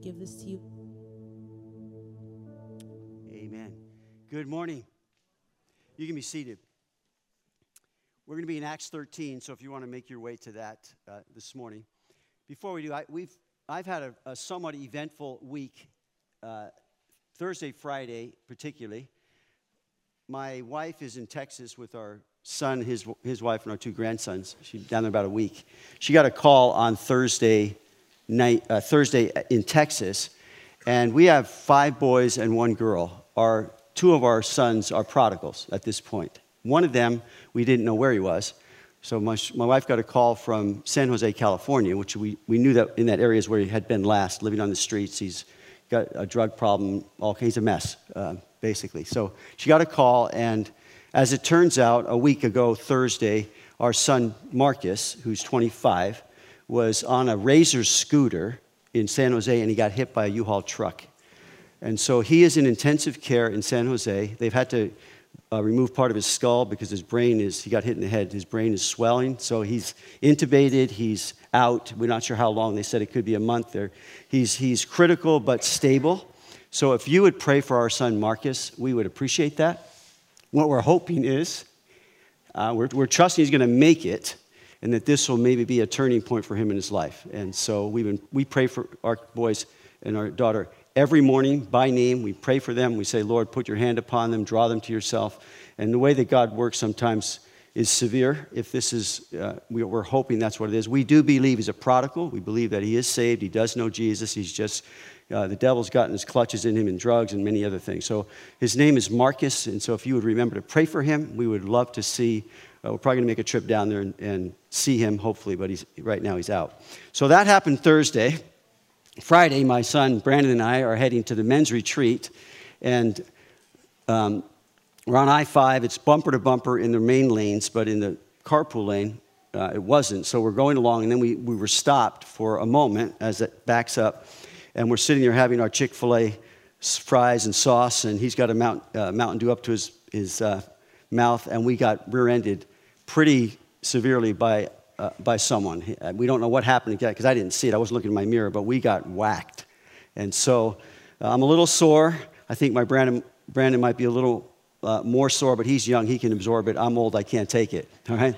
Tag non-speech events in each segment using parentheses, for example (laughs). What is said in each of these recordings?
give this to you. Amen. Good morning. You can be seated. We're going to be in Acts 13, so if you want to make your way to that uh, this morning. Before we do, I, we've, I've had a, a somewhat eventful week, uh, Thursday, Friday, particularly. My wife is in Texas with our son, his, his wife, and our two grandsons. She's down there about a week. She got a call on Thursday night, uh, Thursday in Texas, and we have five boys and one girl. Our, two of our sons are prodigals at this point. One of them, we didn't know where he was. So my, my wife got a call from San Jose, California, which we, we knew that in that area is where he had been last, living on the streets. He's got a drug problem, all kinds of mess, uh, basically. So she got a call, and as it turns out, a week ago, Thursday, our son Marcus, who's 25, was on a Razor scooter in San Jose and he got hit by a U-Haul truck. And so he is in intensive care in San Jose. They've had to uh, remove part of his skull because his brain is, he got hit in the head, his brain is swelling. So he's intubated, he's out. We're not sure how long. They said it could be a month there. He's, he's critical but stable. So if you would pray for our son Marcus, we would appreciate that. What we're hoping is, uh, we're, we're trusting he's going to make it and that this will maybe be a turning point for him in his life. And so we we pray for our boys and our daughter every morning by name. We pray for them. We say, Lord, put your hand upon them, draw them to yourself. And the way that God works sometimes is severe. If this is, uh, we, are hoping that's what it is. We do believe he's a prodigal. We believe that he is saved. He does know Jesus. He's just, uh, the devil's gotten his clutches in him in drugs and many other things. So his name is Marcus. And so if you would remember to pray for him, we would love to see uh, we're probably going to make a trip down there and, and, see him, hopefully, but he's, right now he's out. So that happened Thursday. Friday, my son Brandon and I are heading to the men's retreat, and um, we're on I 5. It's bumper to bumper in the main lanes, but in the carpool lane, uh, it wasn't. So we're going along, and then we, we were stopped for a moment as it backs up, and we're sitting there having our Chick fil A fries and sauce, and he's got a Mount, uh, Mountain Dew up to his, his uh, mouth, and we got rear ended pretty severely by, uh, by someone. Uh, we don't know what happened because I didn't see it. I wasn't looking in my mirror, but we got whacked. And so uh, I'm a little sore. I think my Brandon, Brandon might be a little uh, more sore, but he's young. He can absorb it. I'm old. I can't take it. (laughs) All right?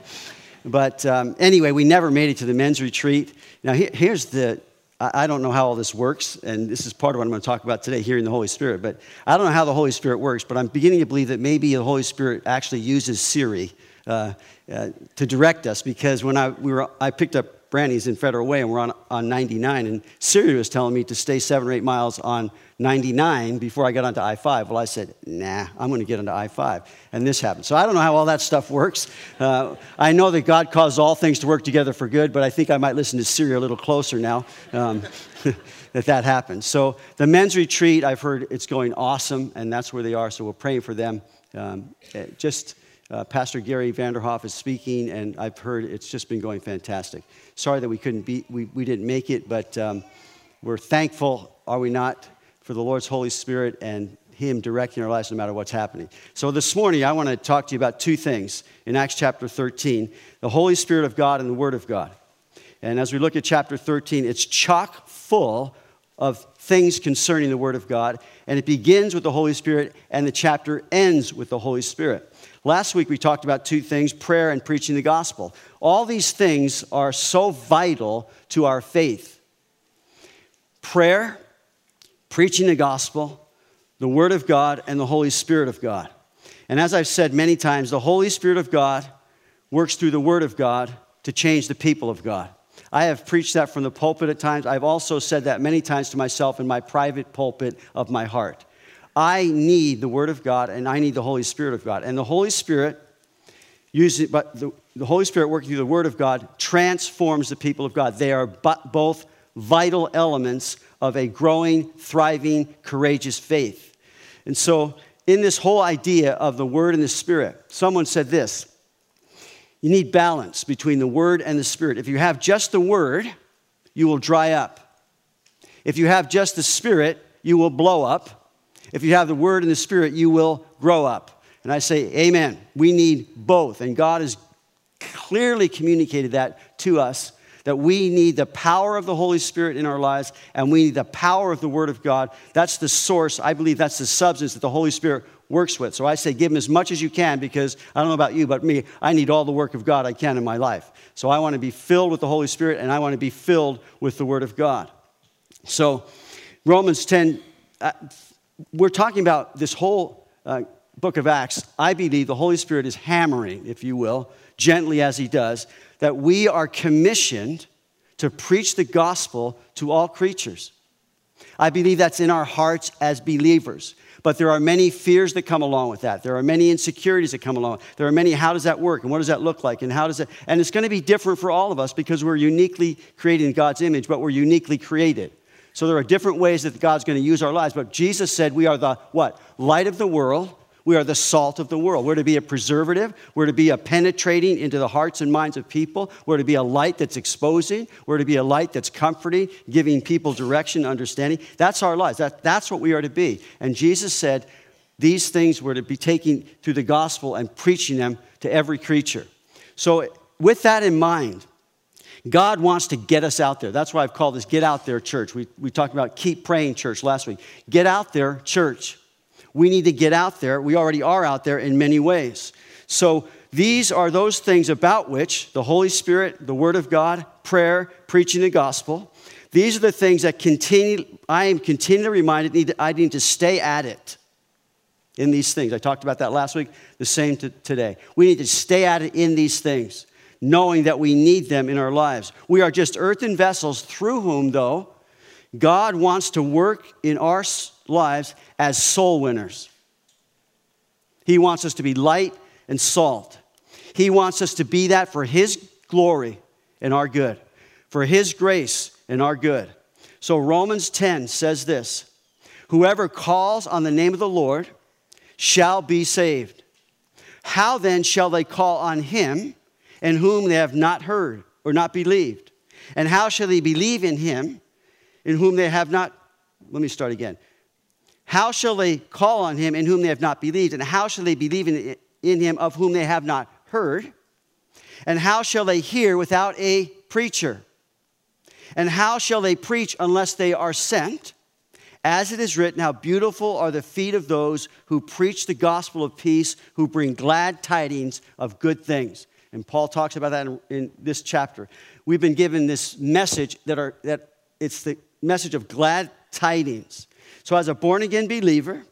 But um, anyway, we never made it to the men's retreat. Now, here's the I don't know how all this works, and this is part of what I'm going to talk about today, hearing the Holy Spirit. But I don't know how the Holy Spirit works, but I'm beginning to believe that maybe the Holy Spirit actually uses Siri uh, uh, to direct us because when I, we were, I picked up Brandy's in Federal Way and we're on, on 99, and Siri was telling me to stay seven or eight miles on 99 before I got onto I 5. Well, I said, nah, I'm going to get onto I 5. And this happened. So I don't know how all that stuff works. Uh, I know that God caused all things to work together for good, but I think I might listen to Siri a little closer now. Um, (laughs) that that happened. So the men's retreat, I've heard it's going awesome, and that's where they are. So we're praying for them. Um, just uh, Pastor Gary Vanderhoff is speaking, and I've heard it's just been going fantastic. Sorry that we couldn't be, we, we didn't make it, but um, we're thankful, are we not, for the Lord's Holy Spirit and Him directing our lives no matter what's happening. So this morning, I want to talk to you about two things in Acts chapter 13 the Holy Spirit of God and the Word of God. And as we look at chapter 13, it's chock full of things concerning the Word of God. And it begins with the Holy Spirit, and the chapter ends with the Holy Spirit. Last week we talked about two things prayer and preaching the gospel. All these things are so vital to our faith prayer, preaching the gospel, the Word of God, and the Holy Spirit of God. And as I've said many times, the Holy Spirit of God works through the Word of God to change the people of God. I have preached that from the pulpit at times. I've also said that many times to myself in my private pulpit of my heart. I need the Word of God and I need the Holy Spirit of God. And the Holy Spirit, uses, but the, the Holy Spirit working through the Word of God transforms the people of God. They are but both vital elements of a growing, thriving, courageous faith. And so, in this whole idea of the Word and the Spirit, someone said this you need balance between the Word and the Spirit. If you have just the Word, you will dry up. If you have just the Spirit, you will blow up. If you have the Word and the Spirit, you will grow up. And I say, Amen. We need both. And God has clearly communicated that to us that we need the power of the Holy Spirit in our lives and we need the power of the Word of God. That's the source. I believe that's the substance that the Holy Spirit works with. So I say give Him as much as you can because I don't know about you, but me, I need all the work of God I can in my life. So I want to be filled with the Holy Spirit and I want to be filled with the Word of God. So, Romans 10, uh, we're talking about this whole uh, book of Acts. I believe the Holy Spirit is hammering, if you will, gently as He does, that we are commissioned to preach the gospel to all creatures. I believe that's in our hearts as believers. But there are many fears that come along with that. There are many insecurities that come along. There are many, how does that work? And what does that look like? And how does it, and it's going to be different for all of us because we're uniquely created in God's image, but we're uniquely created. So there are different ways that God's going to use our lives. But Jesus said we are the what? Light of the world. We are the salt of the world. We're to be a preservative. We're to be a penetrating into the hearts and minds of people. We're to be a light that's exposing. We're to be a light that's comforting, giving people direction, understanding. That's our lives. That, that's what we are to be. And Jesus said these things were to be taken through the gospel and preaching them to every creature. So, with that in mind, God wants to get us out there. That's why I've called this Get Out There Church. We, we talked about Keep Praying Church last week. Get out there, church. We need to get out there. We already are out there in many ways. So, these are those things about which the Holy Spirit, the Word of God, prayer, preaching the gospel, these are the things that continue, I am continually reminded need I need to stay at it in these things. I talked about that last week, the same to today. We need to stay at it in these things knowing that we need them in our lives. We are just earthen vessels through whom, though, God wants to work in our lives as soul winners. He wants us to be light and salt. He wants us to be that for His glory and our good, for His grace and our good. So Romans 10 says this Whoever calls on the name of the Lord shall be saved. How then shall they call on Him? in whom they have not heard or not believed? And how shall they believe in him in whom they have not? Let me start again. How shall they call on him in whom they have not believed? And how shall they believe in, in him of whom they have not heard? And how shall they hear without a preacher? And how shall they preach unless they are sent? As it is written, how beautiful are the feet of those who preach the gospel of peace, who bring glad tidings of good things. And Paul talks about that in, in this chapter. We've been given this message that, are, that it's the message of glad tidings. So, as a born again believer,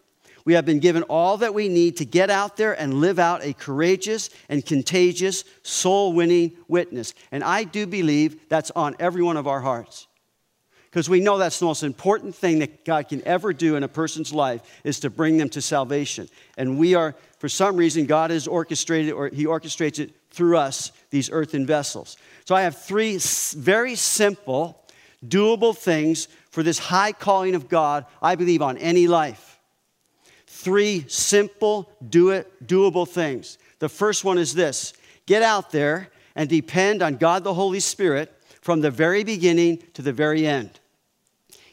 we have been given all that we need to get out there and live out a courageous and contagious, soul winning witness. And I do believe that's on every one of our hearts. Because we know that's the most important thing that God can ever do in a person's life is to bring them to salvation. And we are, for some reason, God has orchestrated or He orchestrates it through us, these earthen vessels. So I have three very simple, doable things for this high calling of God, I believe, on any life. Three simple, do it, doable things. The first one is this get out there and depend on God the Holy Spirit from the very beginning to the very end.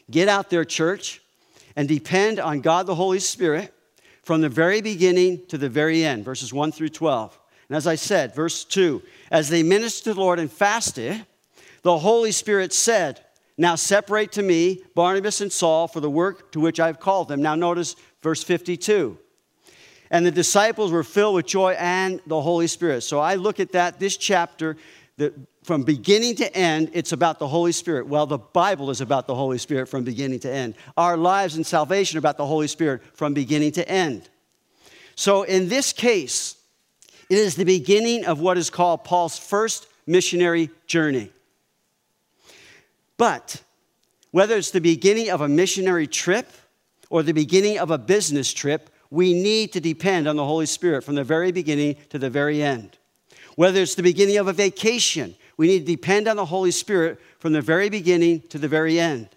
Get out there, church, and depend on God the Holy Spirit from the very beginning to the very end, verses 1 through 12. And as I said, verse 2 as they ministered to the Lord and fasted, the Holy Spirit said, Now separate to me Barnabas and Saul for the work to which I've called them. Now notice verse 52. And the disciples were filled with joy and the Holy Spirit. So I look at that, this chapter, that from beginning to end, it's about the Holy Spirit. Well, the Bible is about the Holy Spirit from beginning to end. Our lives and salvation are about the Holy Spirit from beginning to end. So in this case, it is the beginning of what is called Paul's first missionary journey. But whether it's the beginning of a missionary trip or the beginning of a business trip, we need to depend on the Holy Spirit from the very beginning to the very end. Whether it's the beginning of a vacation, we need to depend on the Holy Spirit from the very beginning to the very end.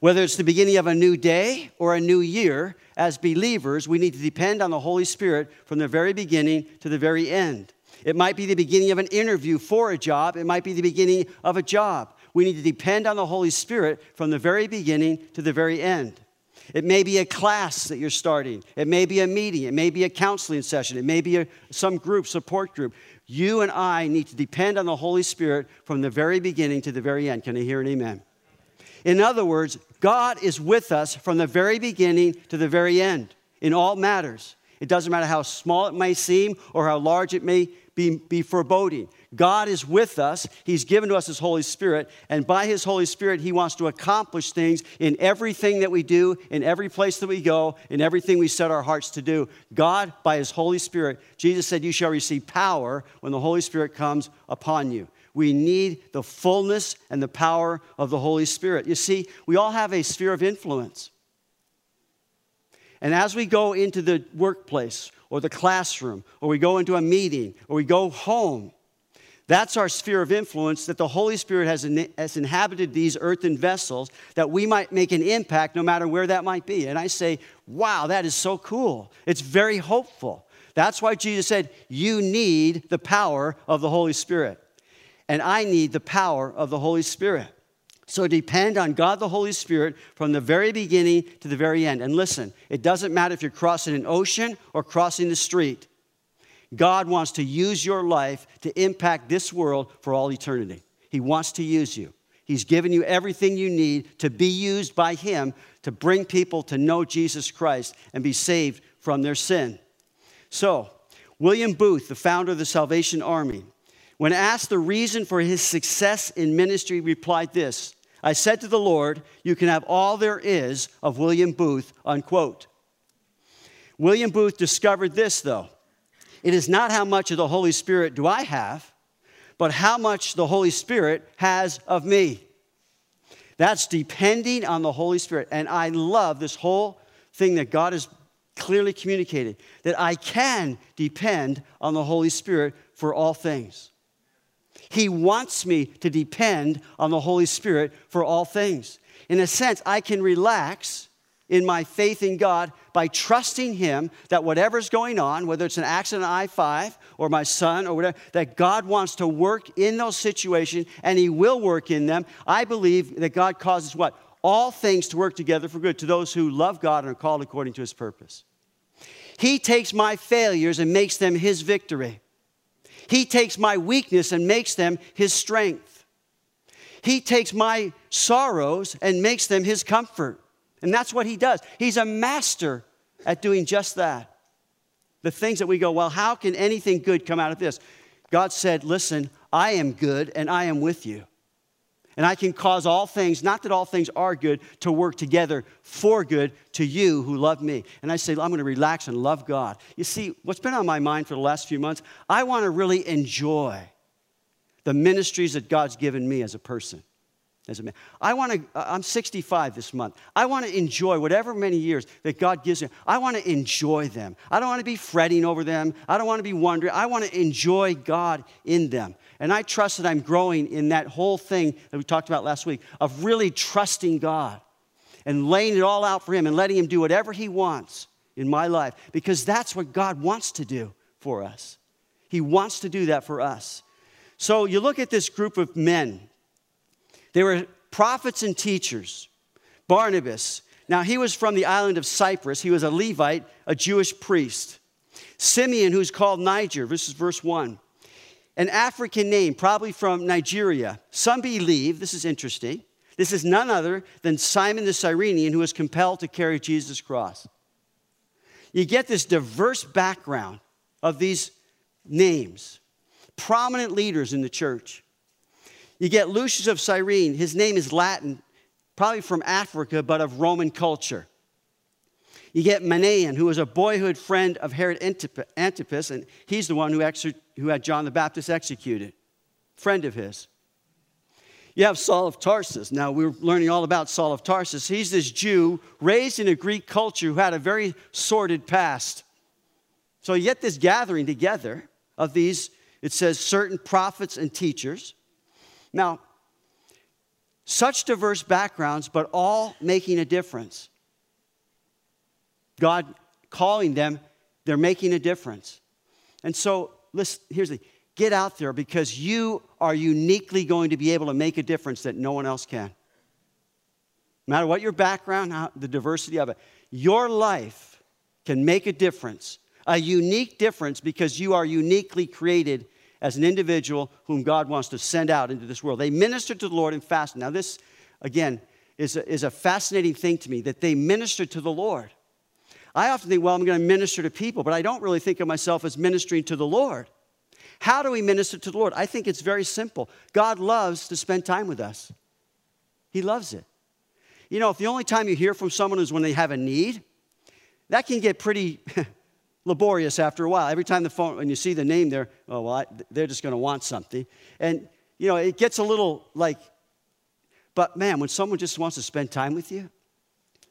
Whether it's the beginning of a new day or a new year, as believers, we need to depend on the Holy Spirit from the very beginning to the very end. It might be the beginning of an interview for a job, it might be the beginning of a job. We need to depend on the Holy Spirit from the very beginning to the very end. It may be a class that you're starting. It may be a meeting. It may be a counseling session. It may be a, some group, support group. You and I need to depend on the Holy Spirit from the very beginning to the very end. Can I hear an amen? In other words, God is with us from the very beginning to the very end in all matters. It doesn't matter how small it may seem or how large it may be, be foreboding. God is with us. He's given to us His Holy Spirit. And by His Holy Spirit, He wants to accomplish things in everything that we do, in every place that we go, in everything we set our hearts to do. God, by His Holy Spirit, Jesus said, You shall receive power when the Holy Spirit comes upon you. We need the fullness and the power of the Holy Spirit. You see, we all have a sphere of influence. And as we go into the workplace or the classroom, or we go into a meeting, or we go home, that's our sphere of influence that the Holy Spirit has, in, has inhabited these earthen vessels that we might make an impact no matter where that might be. And I say, wow, that is so cool. It's very hopeful. That's why Jesus said, You need the power of the Holy Spirit. And I need the power of the Holy Spirit. So depend on God the Holy Spirit from the very beginning to the very end. And listen, it doesn't matter if you're crossing an ocean or crossing the street. God wants to use your life to impact this world for all eternity. He wants to use you. He's given you everything you need to be used by Him to bring people to know Jesus Christ and be saved from their sin. So, William Booth, the founder of the Salvation Army, when asked the reason for his success in ministry, replied this I said to the Lord, You can have all there is of William Booth, unquote. William Booth discovered this, though. It is not how much of the Holy Spirit do I have, but how much the Holy Spirit has of me. That's depending on the Holy Spirit. And I love this whole thing that God has clearly communicated that I can depend on the Holy Spirit for all things. He wants me to depend on the Holy Spirit for all things. In a sense, I can relax in my faith in God by trusting Him that whatever's going on, whether it's an accident I 5 or my son or whatever, that God wants to work in those situations and He will work in them. I believe that God causes what? All things to work together for good to those who love God and are called according to His purpose. He takes my failures and makes them His victory. He takes my weakness and makes them His strength. He takes my sorrows and makes them His comfort. And that's what he does. He's a master at doing just that. The things that we go, well, how can anything good come out of this? God said, listen, I am good and I am with you. And I can cause all things, not that all things are good, to work together for good to you who love me. And I say, I'm going to relax and love God. You see, what's been on my mind for the last few months, I want to really enjoy the ministries that God's given me as a person as a man. I want to, I'm 65 this month. I want to enjoy whatever many years that God gives me. I want to enjoy them. I don't want to be fretting over them. I don't want to be wondering. I want to enjoy God in them. And I trust that I'm growing in that whole thing that we talked about last week of really trusting God and laying it all out for Him and letting Him do whatever He wants in my life because that's what God wants to do for us. He wants to do that for us. So you look at this group of men they were prophets and teachers. Barnabas, now he was from the island of Cyprus. He was a Levite, a Jewish priest. Simeon, who's called Niger, this is verse 1. An African name, probably from Nigeria. Some believe, this is interesting, this is none other than Simon the Cyrenian who was compelled to carry Jesus' cross. You get this diverse background of these names, prominent leaders in the church. You get Lucius of Cyrene. His name is Latin, probably from Africa, but of Roman culture. You get Manaen, who was a boyhood friend of Herod Antipas, and he's the one who, who had John the Baptist executed. Friend of his. You have Saul of Tarsus. Now, we're learning all about Saul of Tarsus. He's this Jew raised in a Greek culture who had a very sordid past. So you get this gathering together of these, it says, certain prophets and teachers now, such diverse backgrounds, but all making a difference. God calling them, they're making a difference. And so, listen, here's the get out there because you are uniquely going to be able to make a difference that no one else can. No matter what your background, how, the diversity of it, your life can make a difference, a unique difference because you are uniquely created as an individual whom God wants to send out into this world. They ministered to the Lord and fasted. Now, this, again, is a, is a fascinating thing to me that they ministered to the Lord. I often think, well, I'm going to minister to people, but I don't really think of myself as ministering to the Lord. How do we minister to the Lord? I think it's very simple. God loves to spend time with us, He loves it. You know, if the only time you hear from someone is when they have a need, that can get pretty (laughs) laborious after a while. Every time the phone, when you see the name there, oh, well, I, they're just going to want something. And, you know, it gets a little like, but man, when someone just wants to spend time with you,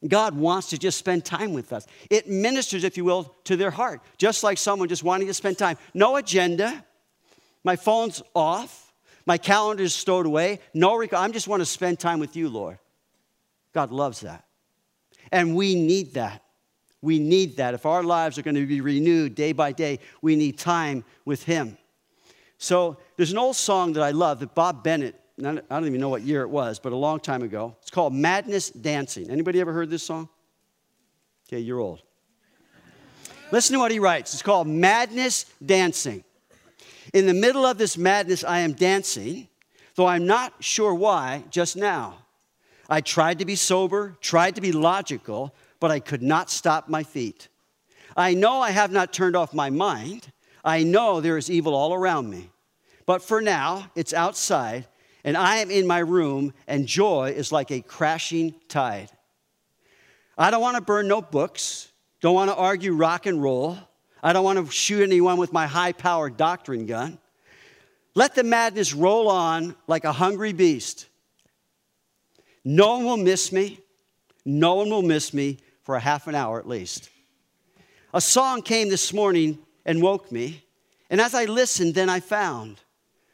God wants to just spend time with us. It ministers, if you will, to their heart, just like someone just wanting to spend time. No agenda. My phone's off. My calendar is stowed away. No, rec- I just want to spend time with you, Lord. God loves that. And we need that. We need that. If our lives are going to be renewed day by day, we need time with Him. So there's an old song that I love that Bob Bennett, I don't even know what year it was, but a long time ago. It's called Madness Dancing. Anybody ever heard this song? Okay, you're old. Listen to what he writes. It's called Madness Dancing. In the middle of this madness, I am dancing, though I'm not sure why just now. I tried to be sober, tried to be logical, but I could not stop my feet. I know I have not turned off my mind. I know there is evil all around me. But for now, it's outside, and I am in my room, and joy is like a crashing tide. I don't want to burn no books, don't want to argue rock and roll. I don't want to shoot anyone with my high powered doctrine gun. Let the madness roll on like a hungry beast. No one will miss me. No one will miss me for a half an hour at least. A song came this morning and woke me, and as I listened, then I found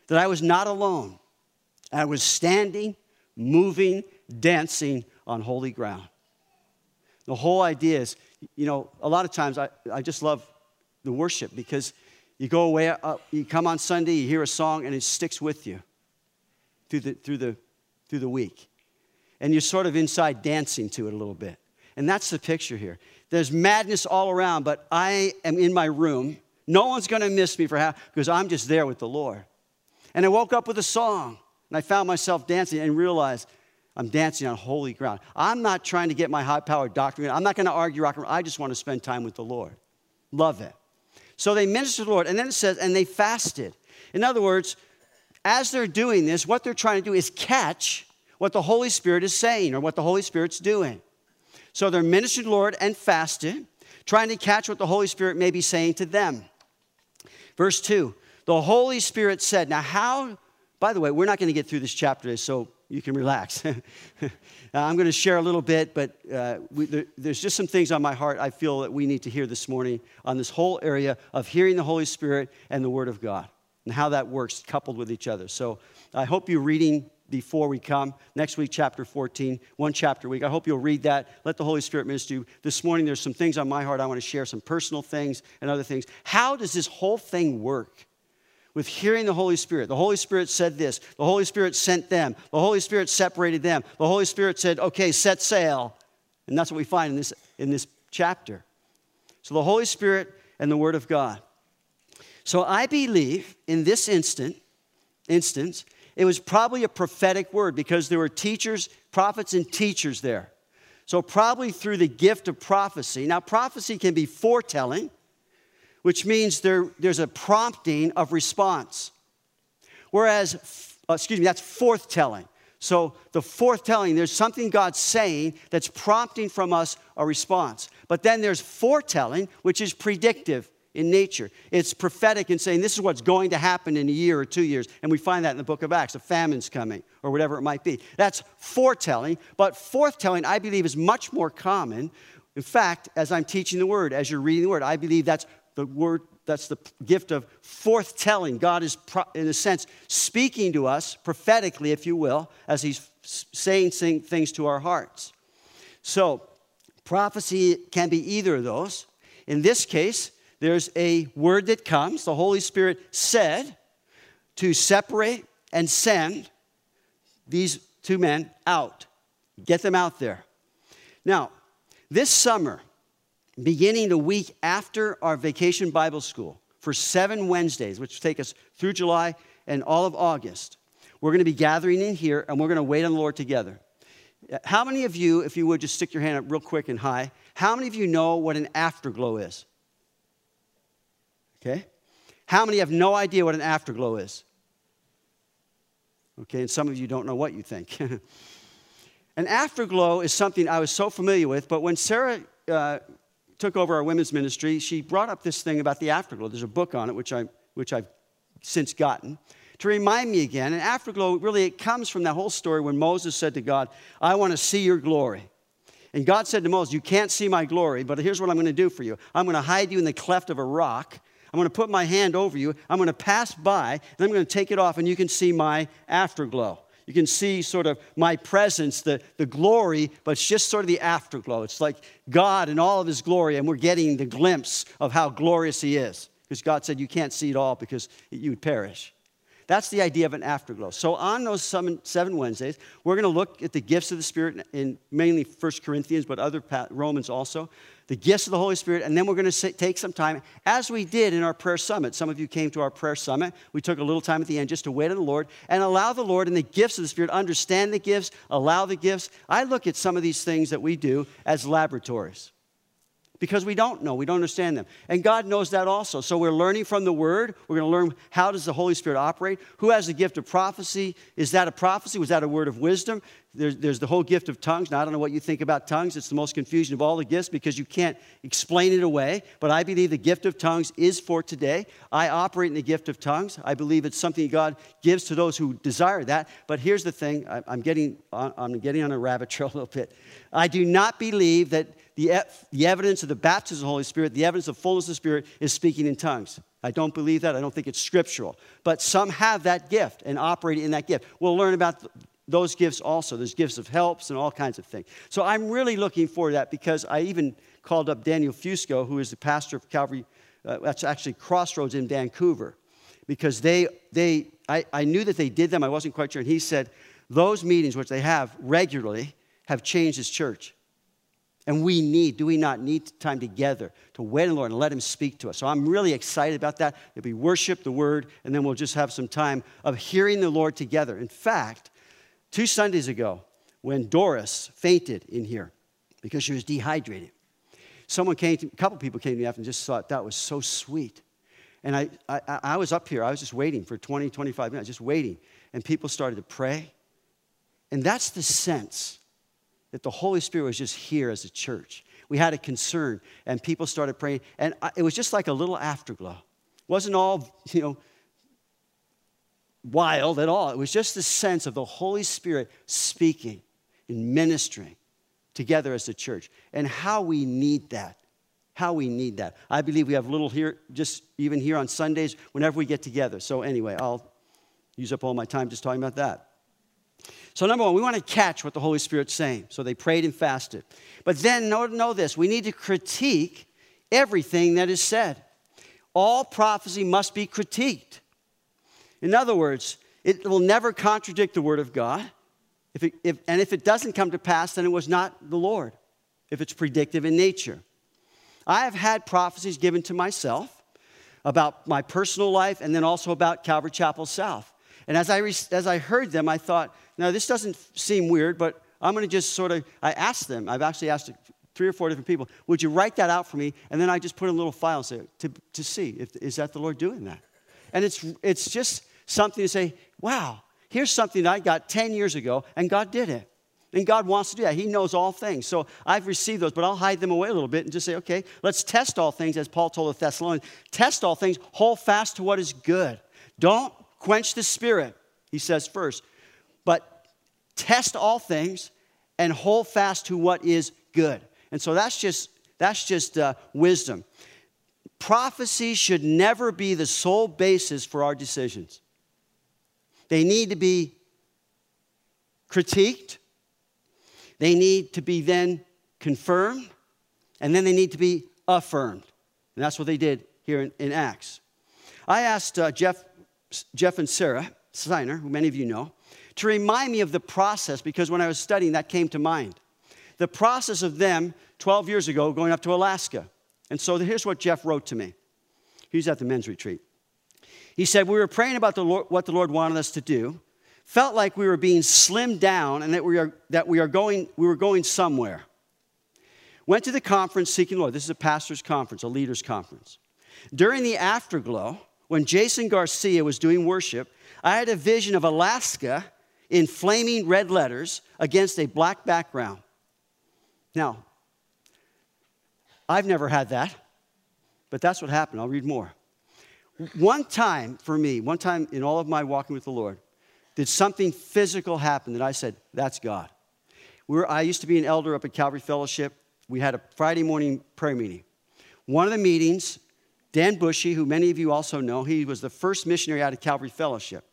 that I was not alone. I was standing, moving, dancing on holy ground. The whole idea is, you know, a lot of times I, I just love the worship because you go away, uh, you come on Sunday, you hear a song, and it sticks with you through the, through the, through the week. And you're sort of inside dancing to it a little bit. And that's the picture here. There's madness all around, but I am in my room. No one's going to miss me for half because I'm just there with the Lord. And I woke up with a song, and I found myself dancing and realized I'm dancing on holy ground. I'm not trying to get my high powered doctrine. I'm not going to argue rock and roll. I just want to spend time with the Lord. Love it. So they ministered to the Lord, and then it says, and they fasted. In other words, as they're doing this, what they're trying to do is catch what the Holy Spirit is saying or what the Holy Spirit's doing. So they're ministering to the Lord and fasted, trying to catch what the Holy Spirit may be saying to them. Verse 2 The Holy Spirit said, Now, how, by the way, we're not going to get through this chapter so you can relax. (laughs) I'm going to share a little bit, but uh, we, there, there's just some things on my heart I feel that we need to hear this morning on this whole area of hearing the Holy Spirit and the Word of God and how that works coupled with each other. So I hope you're reading before we come. Next week, chapter 14, one chapter week. I hope you'll read that. Let the Holy Spirit minister you. This morning, there's some things on my heart. I want to share some personal things and other things. How does this whole thing work? With hearing the Holy Spirit. The Holy Spirit said this. The Holy Spirit sent them. The Holy Spirit separated them. The Holy Spirit said, okay, set sail. And that's what we find in this, in this chapter. So the Holy Spirit and the Word of God. So I believe in this instant, instance, it was probably a prophetic word because there were teachers, prophets, and teachers there. So, probably through the gift of prophecy. Now, prophecy can be foretelling, which means there, there's a prompting of response. Whereas, uh, excuse me, that's forthtelling. So, the forthtelling, there's something God's saying that's prompting from us a response. But then there's foretelling, which is predictive in nature. It's prophetic in saying this is what's going to happen in a year or two years. And we find that in the book of Acts. A famine's coming or whatever it might be. That's foretelling. But forthtelling, I believe, is much more common. In fact, as I'm teaching the word, as you're reading the word, I believe that's the word, that's the gift of forthtelling. God is, in a sense, speaking to us prophetically, if you will, as He's saying things to our hearts. So, prophecy can be either of those. In this case, there's a word that comes. The Holy Spirit said to separate and send these two men out, get them out there. Now, this summer, beginning the week after our vacation Bible school, for seven Wednesdays, which take us through July and all of August. We're going to be gathering in here and we're going to wait on the Lord together. How many of you, if you would just stick your hand up real quick and high, how many of you know what an afterglow is? Okay? How many have no idea what an afterglow is? Okay, and some of you don't know what you think. (laughs) an afterglow is something I was so familiar with, but when Sarah uh, took over our women's ministry, she brought up this thing about the afterglow. There's a book on it, which, I, which I've since gotten, to remind me again. an afterglow, really, it comes from that whole story when Moses said to God, I want to see your glory. And God said to Moses, You can't see my glory, but here's what I'm going to do for you I'm going to hide you in the cleft of a rock. I'm going to put my hand over you. I'm going to pass by, and I'm going to take it off, and you can see my afterglow. You can see sort of my presence, the, the glory, but it's just sort of the afterglow. It's like God in all of his glory, and we're getting the glimpse of how glorious he is. Because God said you can't see it all because you would perish. That's the idea of an afterglow. So on those seven, Wednesdays, we're going to look at the gifts of the Spirit in mainly 1 Corinthians, but other Romans also the gifts of the Holy Spirit, and then we're going to take some time, as we did in our prayer summit. Some of you came to our prayer summit. We took a little time at the end just to wait on the Lord and allow the Lord and the gifts of the Spirit, understand the gifts, allow the gifts. I look at some of these things that we do as laboratories because we don't know we don't understand them and god knows that also so we're learning from the word we're going to learn how does the holy spirit operate who has the gift of prophecy is that a prophecy was that a word of wisdom there's, there's the whole gift of tongues. Now, I don't know what you think about tongues. It's the most confusion of all the gifts because you can't explain it away. But I believe the gift of tongues is for today. I operate in the gift of tongues. I believe it's something God gives to those who desire that. But here's the thing I, am getting on, I'm getting on a rabbit trail (laughs) a little bit. I do not believe that the, the evidence of the baptism of the Holy Spirit, the evidence of fullness of the Spirit, is speaking in tongues. I don't believe that. I don't think it's scriptural. But some have that gift and operate in that gift. We'll learn about those gifts also. There's gifts of helps and all kinds of things. So I'm really looking forward to that because I even called up Daniel Fusco, who is the pastor of Calvary, uh, that's actually Crossroads in Vancouver, because they, they I, I knew that they did them. I wasn't quite sure. And he said, those meetings, which they have regularly, have changed his church. And we need, do we not need time together to wait on the Lord and let Him speak to us? So I'm really excited about that. It'll be worship, the Word, and then we'll just have some time of hearing the Lord together. In fact, Two Sundays ago, when Doris fainted in here because she was dehydrated, someone came to, a couple people came to me after and just thought that was so sweet. And I, I, I was up here, I was just waiting for 20, 25 minutes, just waiting. And people started to pray. And that's the sense that the Holy Spirit was just here as a church. We had a concern, and people started praying. And it was just like a little afterglow. It wasn't all, you know, wild at all. It was just the sense of the Holy Spirit speaking and ministering together as a church and how we need that. How we need that. I believe we have little here, just even here on Sundays, whenever we get together. So, anyway, I'll use up all my time just talking about that. So, number one, we want to catch what the Holy Spirit's saying. So, they prayed and fasted. But then, know, know this we need to critique everything that is said. All prophecy must be critiqued. In other words, it will never contradict the Word of God. If it, if, and if it doesn't come to pass, then it was not the Lord, if it's predictive in nature. I have had prophecies given to myself about my personal life and then also about Calvary Chapel South. And as I, re- as I heard them, I thought, now this doesn't seem weird, but I'm going to just sort of, I asked them, I've actually asked three or four different people, would you write that out for me? And then I just put in a little file say, to, to see, if, is that the Lord doing that? And it's, it's just, something to say, wow, here's something I got 10 years ago, and God did it. And God wants to do that. He knows all things. So I've received those, but I'll hide them away a little bit and just say, okay, let's test all things, as Paul told the Thessalonians. Test all things, hold fast to what is good. Don't quench the spirit, he says first. But test all things and hold fast to what is good. And so that's just that's just uh, wisdom. Prophecy should never be the sole basis for our decisions. They need to be critiqued, they need to be then confirmed, and then they need to be affirmed. And that's what they did here in, in Acts. I asked uh, Jeff, Jeff and Sarah Steiner, who many of you know, to remind me of the process because when I was studying, that came to mind. The process of them 12 years ago going up to Alaska. And so here's what Jeff wrote to me. He was at the men's retreat. He said, We were praying about the Lord, what the Lord wanted us to do, felt like we were being slimmed down and that we, are, that we, are going, we were going somewhere. Went to the conference seeking the Lord. This is a pastor's conference, a leader's conference. During the afterglow, when Jason Garcia was doing worship, I had a vision of Alaska in flaming red letters against a black background. Now, I've never had that, but that's what happened. I'll read more. One time for me, one time in all of my walking with the Lord, did something physical happen that I said, that's God. We were, I used to be an elder up at Calvary Fellowship. We had a Friday morning prayer meeting. One of the meetings, Dan Bushy, who many of you also know, he was the first missionary out of Calvary Fellowship.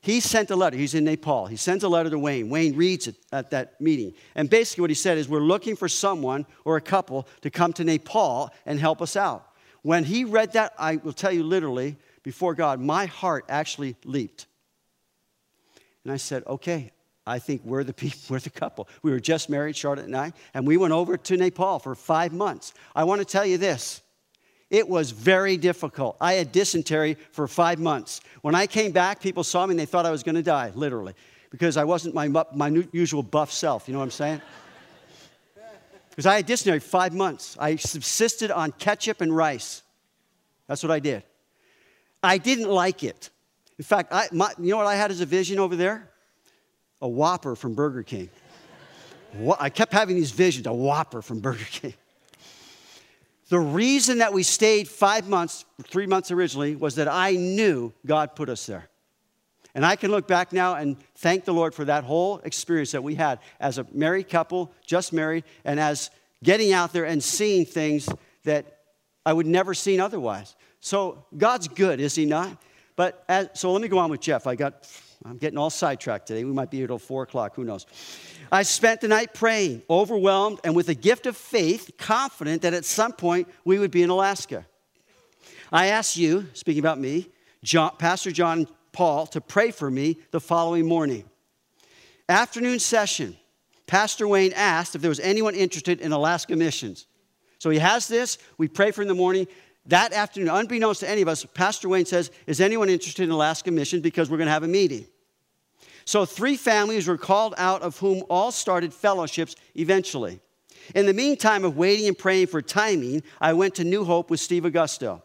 He sent a letter. He's in Nepal. He sends a letter to Wayne. Wayne reads it at that meeting. And basically, what he said is, We're looking for someone or a couple to come to Nepal and help us out. When he read that, I will tell you literally, before God, my heart actually leaped. And I said, Okay, I think we're the people, (laughs) we're the couple. We were just married, Charlotte and I, and we went over to Nepal for five months. I want to tell you this it was very difficult. I had dysentery for five months. When I came back, people saw me and they thought I was going to die, literally, because I wasn't my, my usual buff self. You know what I'm saying? Because I had dysentery five months. I subsisted on ketchup and rice. That's what I did. I didn't like it. In fact, I, my, you know what I had as a vision over there? A Whopper from Burger King. I kept having these visions, a Whopper from Burger King. The reason that we stayed five months, three months originally, was that I knew God put us there. And I can look back now and thank the Lord for that whole experience that we had as a married couple, just married, and as getting out there and seeing things that I would never seen otherwise. So God's good, is He not? But as, so let me go on with Jeff. I got, I'm getting all sidetracked today. We might be here till four o'clock. Who knows? I spent the night praying, overwhelmed, and with a gift of faith, confident that at some point we would be in Alaska. I asked you, speaking about me, John, Pastor John Paul, to pray for me the following morning. Afternoon session, Pastor Wayne asked if there was anyone interested in Alaska missions. So he has this, we pray for in the morning. That afternoon, unbeknownst to any of us, Pastor Wayne says, Is anyone interested in Alaska missions? Because we're going to have a meeting. So, three families were called out, of whom all started fellowships eventually. In the meantime of waiting and praying for timing, I went to New Hope with Steve Augusto.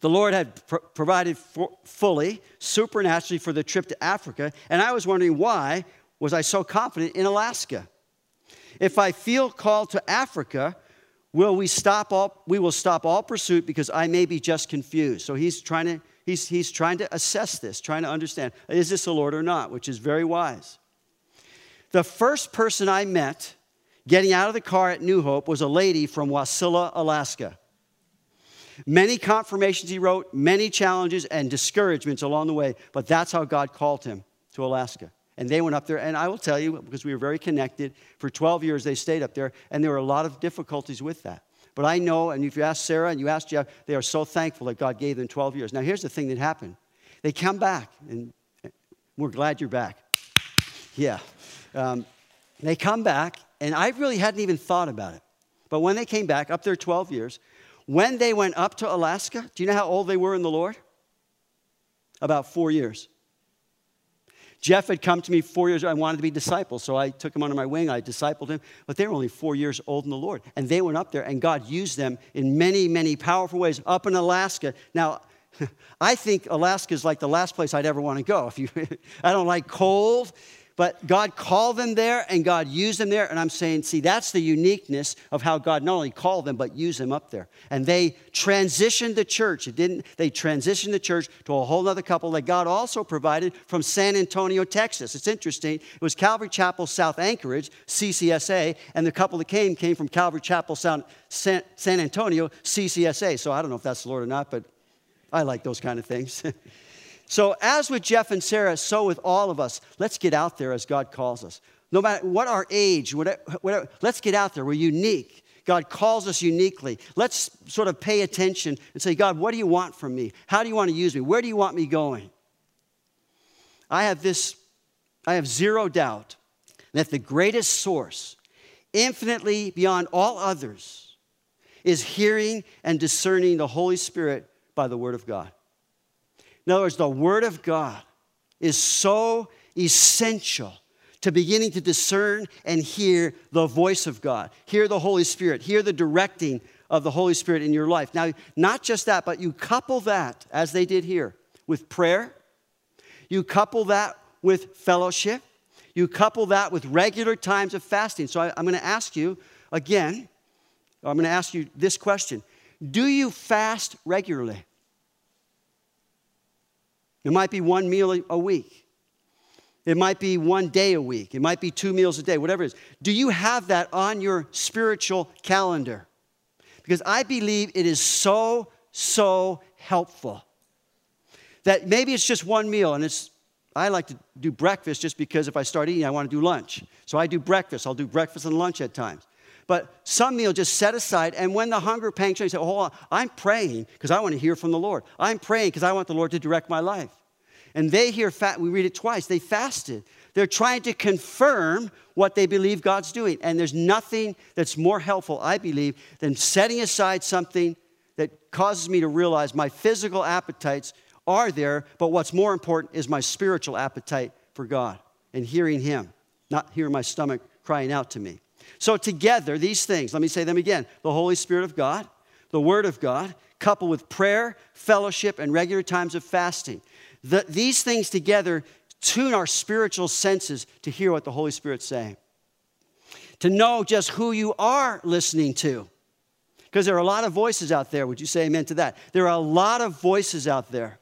The Lord had pr- provided for, fully, supernaturally for the trip to Africa, and I was wondering why was I so confident in Alaska? If I feel called to Africa, will we stop all we will stop all pursuit because I may be just confused. So he's trying to He's, he's trying to assess this, trying to understand is this the Lord or not, which is very wise. The first person I met getting out of the car at New Hope was a lady from Wasilla, Alaska. Many confirmations he wrote, many challenges and discouragements along the way, but that's how God called him to Alaska. And they went up there, and I will tell you, because we were very connected, for 12 years they stayed up there, and there were a lot of difficulties with that. But I know, and if you ask Sarah and you ask Jeff, they are so thankful that God gave them 12 years. Now, here's the thing that happened they come back, and we're glad you're back. Yeah. Um, they come back, and I really hadn't even thought about it. But when they came back, up there 12 years, when they went up to Alaska, do you know how old they were in the Lord? About four years. Jeff had come to me four years, I wanted to be disciples, so I took him under my wing, I discipled him, but they were only four years old in the Lord. And they went up there, and God used them in many, many powerful ways up in Alaska. Now, (laughs) I think Alaska is like the last place I'd ever want to go. If you, (laughs) I don't like cold. But God called them there and God used them there. And I'm saying, see, that's the uniqueness of how God not only called them, but used them up there. And they transitioned the church. It didn't, they transitioned the church to a whole other couple that God also provided from San Antonio, Texas. It's interesting. It was Calvary Chapel South Anchorage, CCSA, and the couple that came came from Calvary Chapel San, San, San Antonio, CCSA. So I don't know if that's the Lord or not, but I like those kind of things. (laughs) So, as with Jeff and Sarah, so with all of us, let's get out there as God calls us. No matter what our age, whatever, whatever, let's get out there. We're unique. God calls us uniquely. Let's sort of pay attention and say, God, what do you want from me? How do you want to use me? Where do you want me going? I have this, I have zero doubt that the greatest source, infinitely beyond all others, is hearing and discerning the Holy Spirit by the Word of God. In other words, the Word of God is so essential to beginning to discern and hear the voice of God, hear the Holy Spirit, hear the directing of the Holy Spirit in your life. Now, not just that, but you couple that, as they did here, with prayer, you couple that with fellowship, you couple that with regular times of fasting. So I, am going to ask you again, I'm going to ask you this question Do you fast regularly? It might be one meal a week. It might be one day a week. It might be two meals a day, whatever it is. Do you have that on your spiritual calendar? Because I believe it is so, so helpful. That maybe it's just one meal and it's I like to do breakfast just because if I start eating, I want to do lunch. So I do breakfast. I'll do breakfast and lunch at times. But some meal just set aside, and when the hunger pangs, you say, hold on, I'm praying because I want to hear from the Lord. I'm praying because I want the Lord to direct my life. And they hear, fat, we read it twice, they fasted. They're trying to confirm what they believe God's doing. And there's nothing that's more helpful, I believe, than setting aside something that causes me to realize my physical appetites are there, but what's more important is my spiritual appetite for God and hearing Him, not hearing my stomach crying out to me. So, together, these things, let me say them again the Holy Spirit of God, the Word of God, coupled with prayer, fellowship, and regular times of fasting. The, these things together tune our spiritual senses to hear what the Holy Spirit's saying, to know just who you are listening to. Because there are a lot of voices out there. Would you say amen to that? There are a lot of voices out there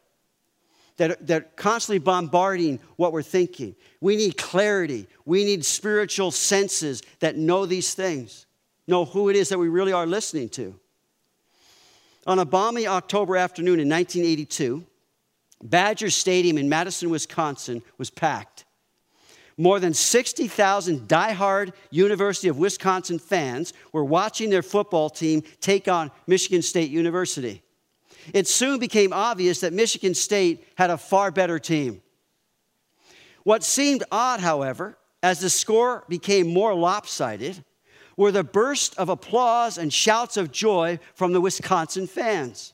that, that are constantly bombarding what we're thinking. We need clarity. We need spiritual senses that know these things, know who it is that we really are listening to. On a balmy October afternoon in 1982, Badger Stadium in Madison, Wisconsin was packed. More than 60,000 die-hard University of Wisconsin fans were watching their football team take on Michigan State University it soon became obvious that Michigan State had a far better team. What seemed odd, however, as the score became more lopsided, were the bursts of applause and shouts of joy from the Wisconsin fans.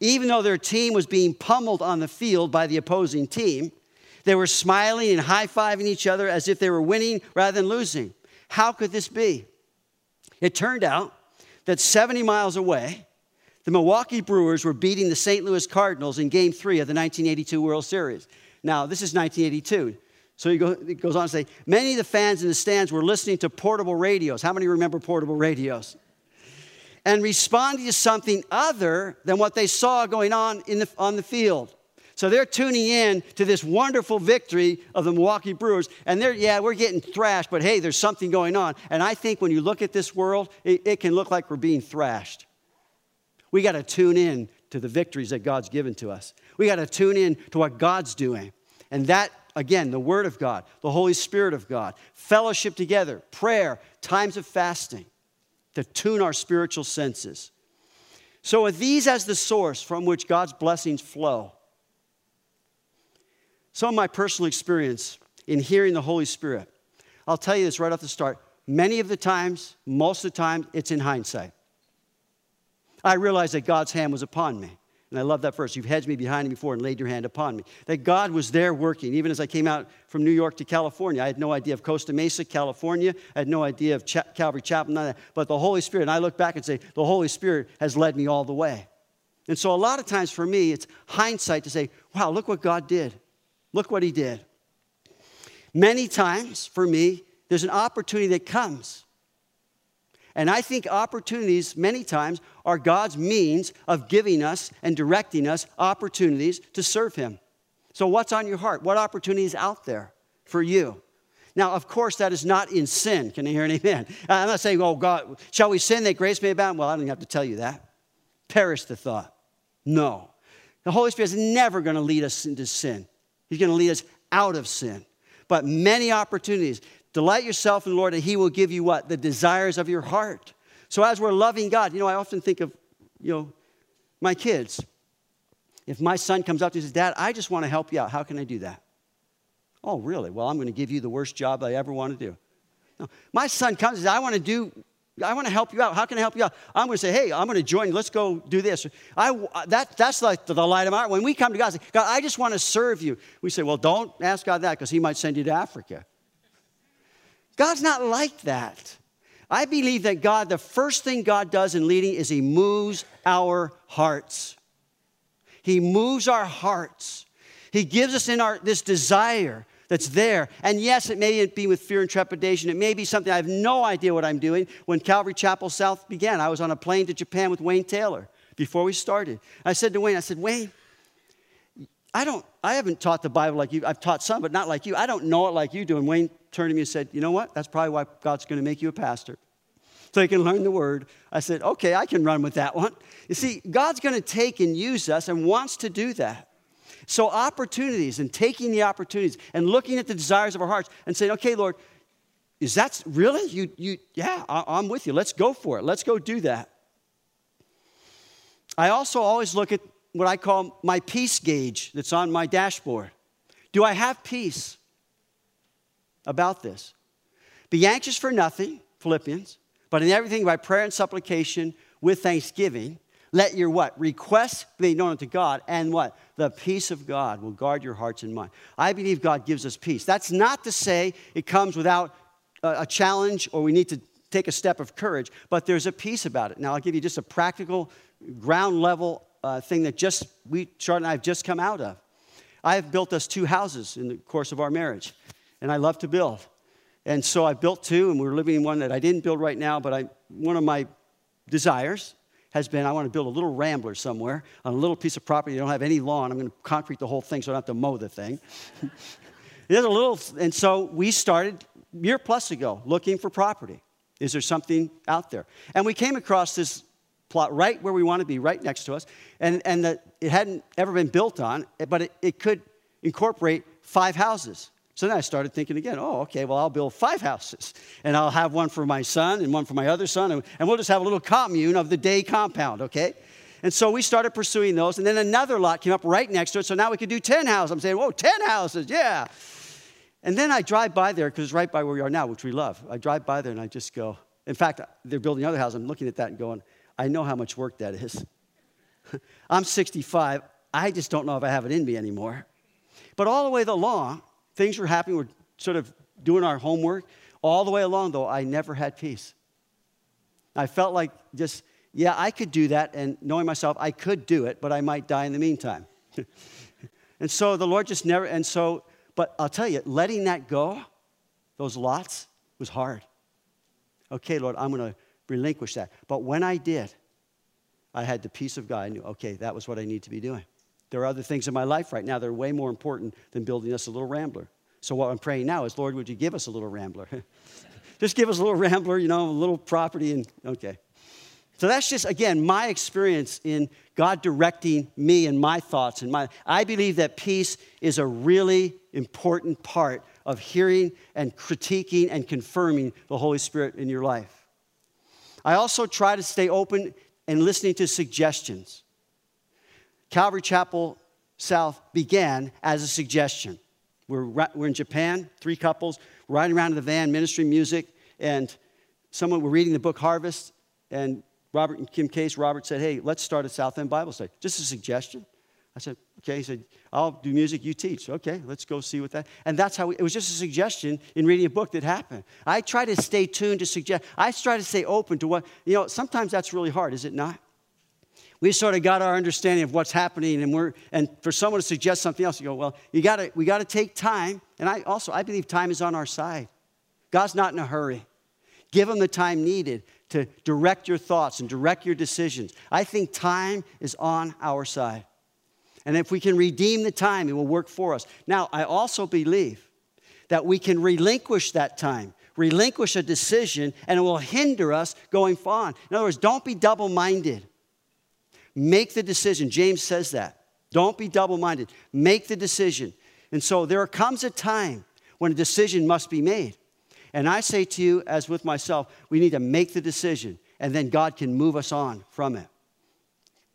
Even though their team was being pummeled on the field by the opposing team, they were smiling and high fiving each other as if they were winning rather than losing. How could this be? It turned out that 70 miles away, the Milwaukee Brewers were beating the St. Louis Cardinals in game three of the 1982 World Series. Now, this is 1982. So he goes on to say, many of the fans in the stands were listening to portable radios. How many remember portable radios? And responding to something other than what they saw going on in the, on the field. So they're tuning in to this wonderful victory of the Milwaukee Brewers. And they're, yeah, we're getting thrashed, but hey, there's something going on. And I think when you look at this world, it, it can look like we're being thrashed. We got to tune in to the victories that God's given to us. We got to tune in to what God's doing. And that, again, the Word of God, the Holy Spirit of God, fellowship together, prayer, times of fasting to tune our spiritual senses. So, with these as the source from which God's blessings flow, some of my personal experience in hearing the Holy Spirit, I'll tell you this right off the start. Many of the times, most of the time, it's in hindsight. I realized that God's hand was upon me. And I love that verse. You've hedged me behind me before and laid your hand upon me. That God was there working. Even as I came out from New York to California, I had no idea of Costa Mesa, California. I had no idea of Calvary Chapel, none of that. But the Holy Spirit, and I look back and say, the Holy Spirit has led me all the way. And so a lot of times for me, it's hindsight to say, wow, look what God did. Look what He did. Many times for me, there's an opportunity that comes and I think opportunities, many times, are God's means of giving us and directing us opportunities to serve Him. So, what's on your heart? What opportunities out there for you? Now, of course, that is not in sin. Can you hear an amen? (laughs) I'm not saying, oh, God, shall we sin that grace may abound? Well, I don't have to tell you that. Perish the thought. No. The Holy Spirit is never going to lead us into sin, He's going to lead us out of sin. But many opportunities. Delight yourself in the Lord, and He will give you what? The desires of your heart. So as we're loving God, you know, I often think of, you know, my kids. If my son comes up to me and says, Dad, I just want to help you out, how can I do that? Oh, really? Well, I'm going to give you the worst job I ever want to do. No. My son comes and says, I want to do I want to help you out. How can I help you out? I'm going to say, hey, I'm going to join. Let's go do this. I, that, that's like the, the light of my heart. When we come to God, say, God, I just want to serve you. We say, well, don't ask God that because he might send you to Africa. God's not like that. I believe that God, the first thing God does in leading is he moves our hearts. He moves our hearts. He gives us in our this desire that's there. And yes, it may be with fear and trepidation. It may be something I have no idea what I'm doing. When Calvary Chapel South began, I was on a plane to Japan with Wayne Taylor before we started. I said to Wayne, I said, Wayne, I don't, I haven't taught the Bible like you. I've taught some, but not like you. I don't know it like you do. And Wayne turned to me and said, You know what? That's probably why God's going to make you a pastor. So you can learn the word. I said, Okay, I can run with that one. You see, God's going to take and use us and wants to do that. So, opportunities and taking the opportunities and looking at the desires of our hearts and saying, Okay, Lord, is that really? You, you, yeah, I, am with you. Let's go for it. Let's go do that. I also always look at what I call my peace gauge that's on my dashboard. Do I have peace about this? Be anxious for nothing, Philippians, but in everything by prayer and supplication with thanksgiving. Let your what? Requests be known unto God, and what? The peace of God will guard your hearts and mind. I believe God gives us peace. That's not to say it comes without a challenge or we need to take a step of courage, but there's a peace about it. Now, I'll give you just a practical, ground level uh, thing that just we, Charlotte and I, have just come out of. I have built us two houses in the course of our marriage, and I love to build. And so I built two, and we're living in one that I didn't build right now, but I, one of my desires has been I want to build a little rambler somewhere on a little piece of property. You don't have any lawn. I'm going to concrete the whole thing so I don't have to mow the thing. (laughs) There's a little, and so we started year plus ago looking for property. Is there something out there? And we came across this plot right where we want to be, right next to us, and, and that it hadn't ever been built on, but it, it could incorporate five houses. So then I started thinking again, oh, okay, well, I'll build five houses. And I'll have one for my son and one for my other son. And, we'll just have a little commune of the day compound, okay? And so we started pursuing those. And then another lot came up right next to it. So now we could do 10 houses. I'm saying, whoa, 10 houses, yeah. And then I drive by there, because it's right by where we are now, which we love. I drive by there and I just go, in fact, they're building another house. I'm looking at that and going, I know how much work that is. (laughs) I'm 65. I just don't know if I have it in me anymore. But all the way along, things were happening. We're sort of doing our homework. All the way along, though, I never had peace. I felt like just, yeah, I could do that, and knowing myself, I could do it, but I might die in the meantime. (laughs) and so the Lord just never, and so, but I'll tell you, letting that go, those lots, was hard. Okay, Lord, I'm going to relinquish that. But when I did, I had the peace of God. I knew, okay, that was what I need to be doing. There are other things in my life right now that are way more important than building us a little rambler. So what I'm praying now is, Lord, would you give us a little rambler? (laughs) just give us a little rambler, you know, a little property, and okay. So that's just, again, my experience in God directing me and my thoughts. And my, I believe that peace is a really important part of hearing and critiquing and confirming the Holy Spirit in your life. I also try to stay open and listening to suggestions. Calvary Chapel South began as a suggestion. We're, we're in Japan, three couples, riding around in the van, ministering music, and someone, we're reading the book Harvest, and Robert and Kim Case, Robert said, Hey, let's start a South End Bible study. Just a suggestion. I said, Okay. He said, I'll do music, you teach. Okay, let's go see what that. And that's how we, it was just a suggestion in reading a book that happened. I try to stay tuned to suggest. I try to stay open to what, you know, sometimes that's really hard, is it not? We sort of got our understanding of what's happening and we're and for someone to suggest something else you go well you got to we got to take time and i also i believe time is on our side. God's not in a hurry. Give him the time needed to direct your thoughts and direct your decisions. I think time is on our side. And if we can redeem the time it will work for us. Now i also believe that we can relinquish that time relinquish a decision and it will hinder us going on in other words don't be double-minded Make the decision. James says that. Don't be double minded. Make the decision. And so there comes a time when a decision must be made. And I say to you, as with myself, we need to make the decision, and then God can move us on from it.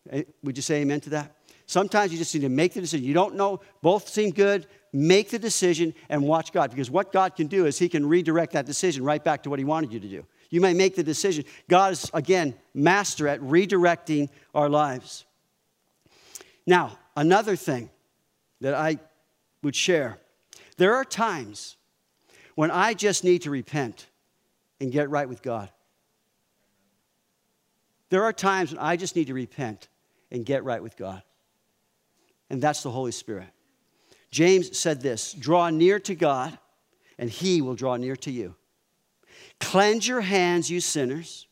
Eh, would you say amen to that? Sometimes you just need to make the decision. You don't know, both seem good. Make the decision and watch God. Because what God can do is He can redirect that decision right back to what He wanted you to do. You may make the decision. God is, again, master at redirecting our lives. Now, another thing that I would share there are times when I just need to repent and get right with God. There are times when I just need to repent and get right with God. And that's the Holy Spirit. James said this draw near to God, and he will draw near to you. Cleanse your hands, you sinners,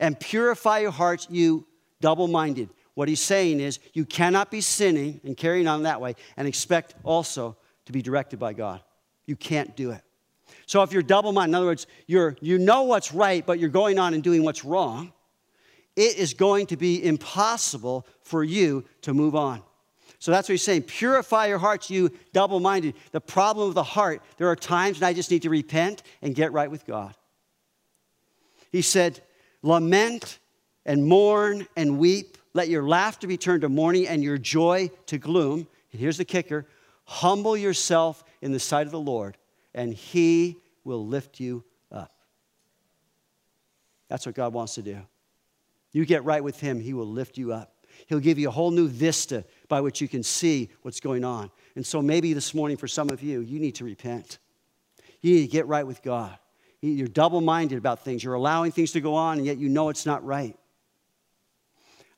and purify your hearts, you double minded. What he's saying is, you cannot be sinning and carrying on that way and expect also to be directed by God. You can't do it. So if you're double minded, in other words, you're, you know what's right, but you're going on and doing what's wrong, it is going to be impossible for you to move on. So that's what he's saying. Purify your hearts, you double minded. The problem of the heart, there are times when I just need to repent and get right with God. He said, Lament and mourn and weep. Let your laughter be turned to mourning and your joy to gloom. And here's the kicker humble yourself in the sight of the Lord, and he will lift you up. That's what God wants to do. You get right with him, he will lift you up. He'll give you a whole new vista by which you can see what's going on. And so maybe this morning, for some of you, you need to repent. You need to get right with God. You're double minded about things. You're allowing things to go on, and yet you know it's not right.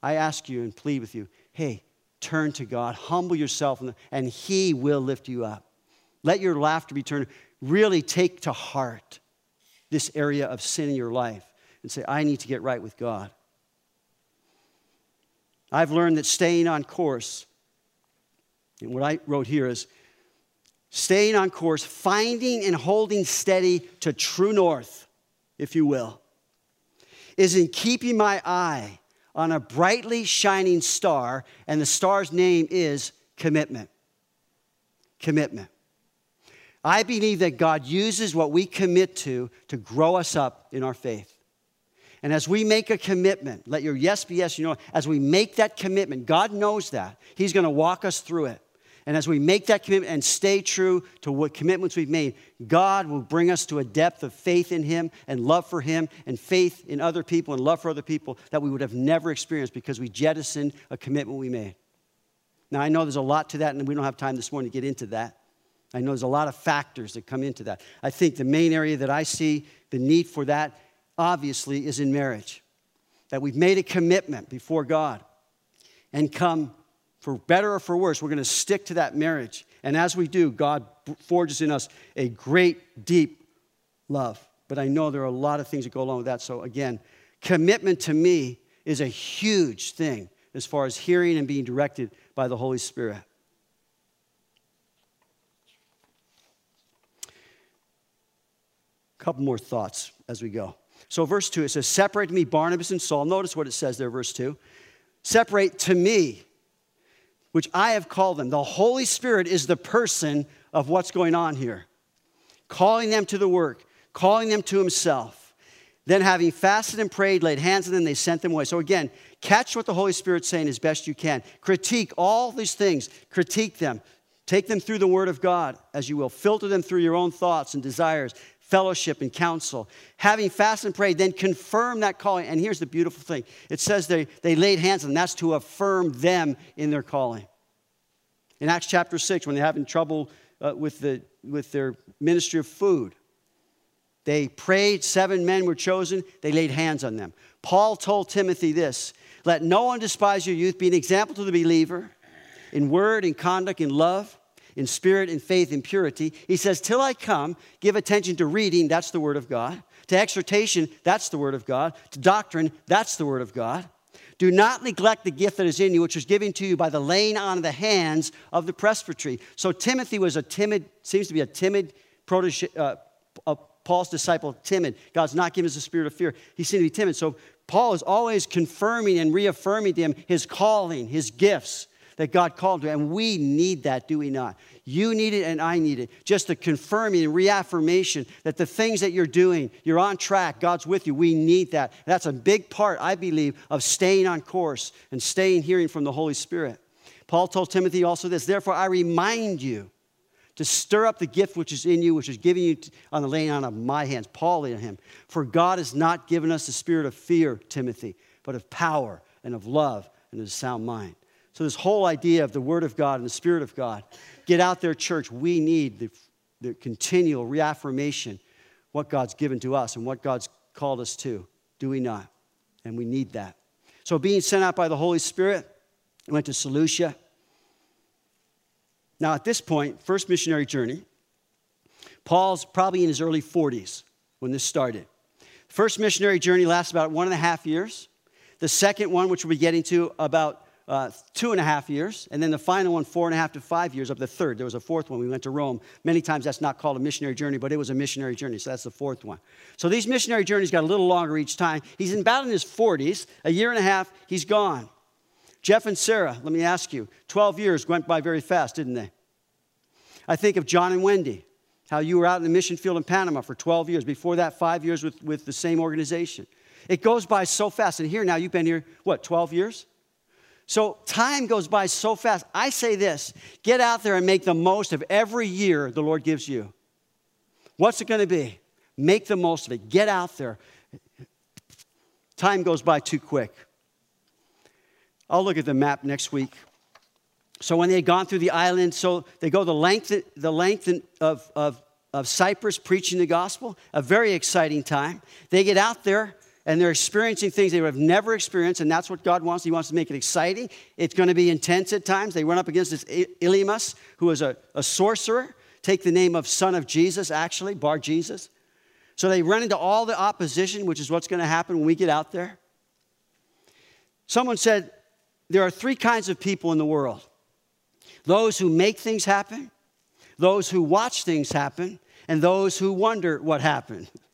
I ask you and plead with you hey, turn to God, humble yourself, and He will lift you up. Let your laughter be turned. Really take to heart this area of sin in your life and say, I need to get right with God. I've learned that staying on course, and what I wrote here is staying on course, finding and holding steady to true north, if you will, is in keeping my eye on a brightly shining star, and the star's name is commitment. Commitment. I believe that God uses what we commit to to grow us up in our faith. And as we make a commitment, let your yes be yes, you know, as we make that commitment, God knows that. He's going to walk us through it. And as we make that commitment and stay true to what commitments we've made, God will bring us to a depth of faith in Him and love for Him and faith in other people and love for other people that we would have never experienced because we jettisoned a commitment we made. Now, I know there's a lot to that, and we don't have time this morning to get into that. I know there's a lot of factors that come into that. I think the main area that I see the need for that obviously, is in marriage. That we've made a commitment before God and come, for better or for worse, we're going to stick to that marriage. And as we do, God forges in us a great, deep love. But I know there are a lot of things that go along with that. So, again, commitment to me is a huge thing as far as hearing and being directed by the Holy Spirit. A couple more thoughts as we go. So, verse 2, it says, Separate me, Barnabas and Saul. Notice what it says there, verse 2. Separate to me, which I have called them. The Holy Spirit is the person of what's going on here, calling them to the work, calling them to Himself. Then, having fasted and prayed, laid hands on them, they sent them away. So, again, catch what the Holy Spirit's saying as best you can. Critique all these things, critique them. Take them through the Word of God as you will. Filter them through your own thoughts and desires fellowship and counsel. Having fasted and prayed, then confirm that calling. And here's the beautiful thing it says they, they laid hands on them. That's to affirm them in their calling. In Acts chapter 6, when they're having trouble uh, with, the, with their ministry of food, they prayed, seven men were chosen, they laid hands on them. Paul told Timothy this Let no one despise your youth, be an example to the believer in word, in conduct, in love in spirit, in faith, in purity. He says, Till I come, give attention to reading, that's the word of God. To exhortation, that's the word of God. To doctrine, that's the word of God. Do not neglect the gift that is in you, which was given to you by the laying on of the hands of the presbytery. So Timothy was a timid, seems to be a timid protege, uh, Paul's disciple, timid. God's not giving us a spirit of fear. He seemed to be timid. So Paul is always confirming and reaffirming to him his calling, his gifts that God called to. And we need that, do we not? You need it and I need it. Just a confirming and reaffirmation that the things that you're doing, you're on track, God's with you. We need that. That's a big part, I believe, of staying on course and staying hearing from the Holy Spirit. Paul told Timothy also this Therefore, I remind you to stir up the gift which is in you, which is given you on the laying on of my hands. Paul in him. For God has not given us the spirit of fear, Timothy, but of power and of love and of a sound mind. So, this whole idea of the Word of God and the Spirit of God, get out there, church. We need the, the continual reaffirmation what God's given to us and what God's called us to. Do we not? And we need that. So, being sent out by the Holy Spirit, went to Seleucia. Now, at this point, first missionary journey, Paul's probably in his early 40s when this started. First missionary journey lasts about one and a half years. The second one, which we'll be getting to, about uh, two and a half years, and then the final one, four and a half to five years, up the third. There was a fourth one. We went to Rome. Many times that's not called a missionary journey, but it was a missionary journey, so that's the fourth one. So these missionary journeys got a little longer each time. He's in about in his 40s, a year and a half, he's gone. Jeff and Sarah, let me ask you, 12 years went by very fast, didn't they? I think of John and Wendy, how you were out in the mission field in Panama for 12 years. Before that, five years with, with the same organization. It goes by so fast. And here now, you've been here, what, 12 years? So time goes by so fast. I say this get out there and make the most of every year the Lord gives you. What's it going to be? Make the most of it. Get out there. Time goes by too quick. I'll look at the map next week. So when they had gone through the island, so they go the length, the length of, of, of Cyprus preaching the gospel, a very exciting time. They get out there and they're experiencing things they would have never experienced, and that's what God wants. He wants to make it exciting. It's going to be intense at times. They run up against this Elymas, who is a, a sorcerer, take the name of son of Jesus, actually, Bar Jesus. So they run into all the opposition, which is what's going to happen when we get out there. Someone said there are three kinds of people in the world those who make things happen, those who watch things happen, and those who wonder what happened. (laughs)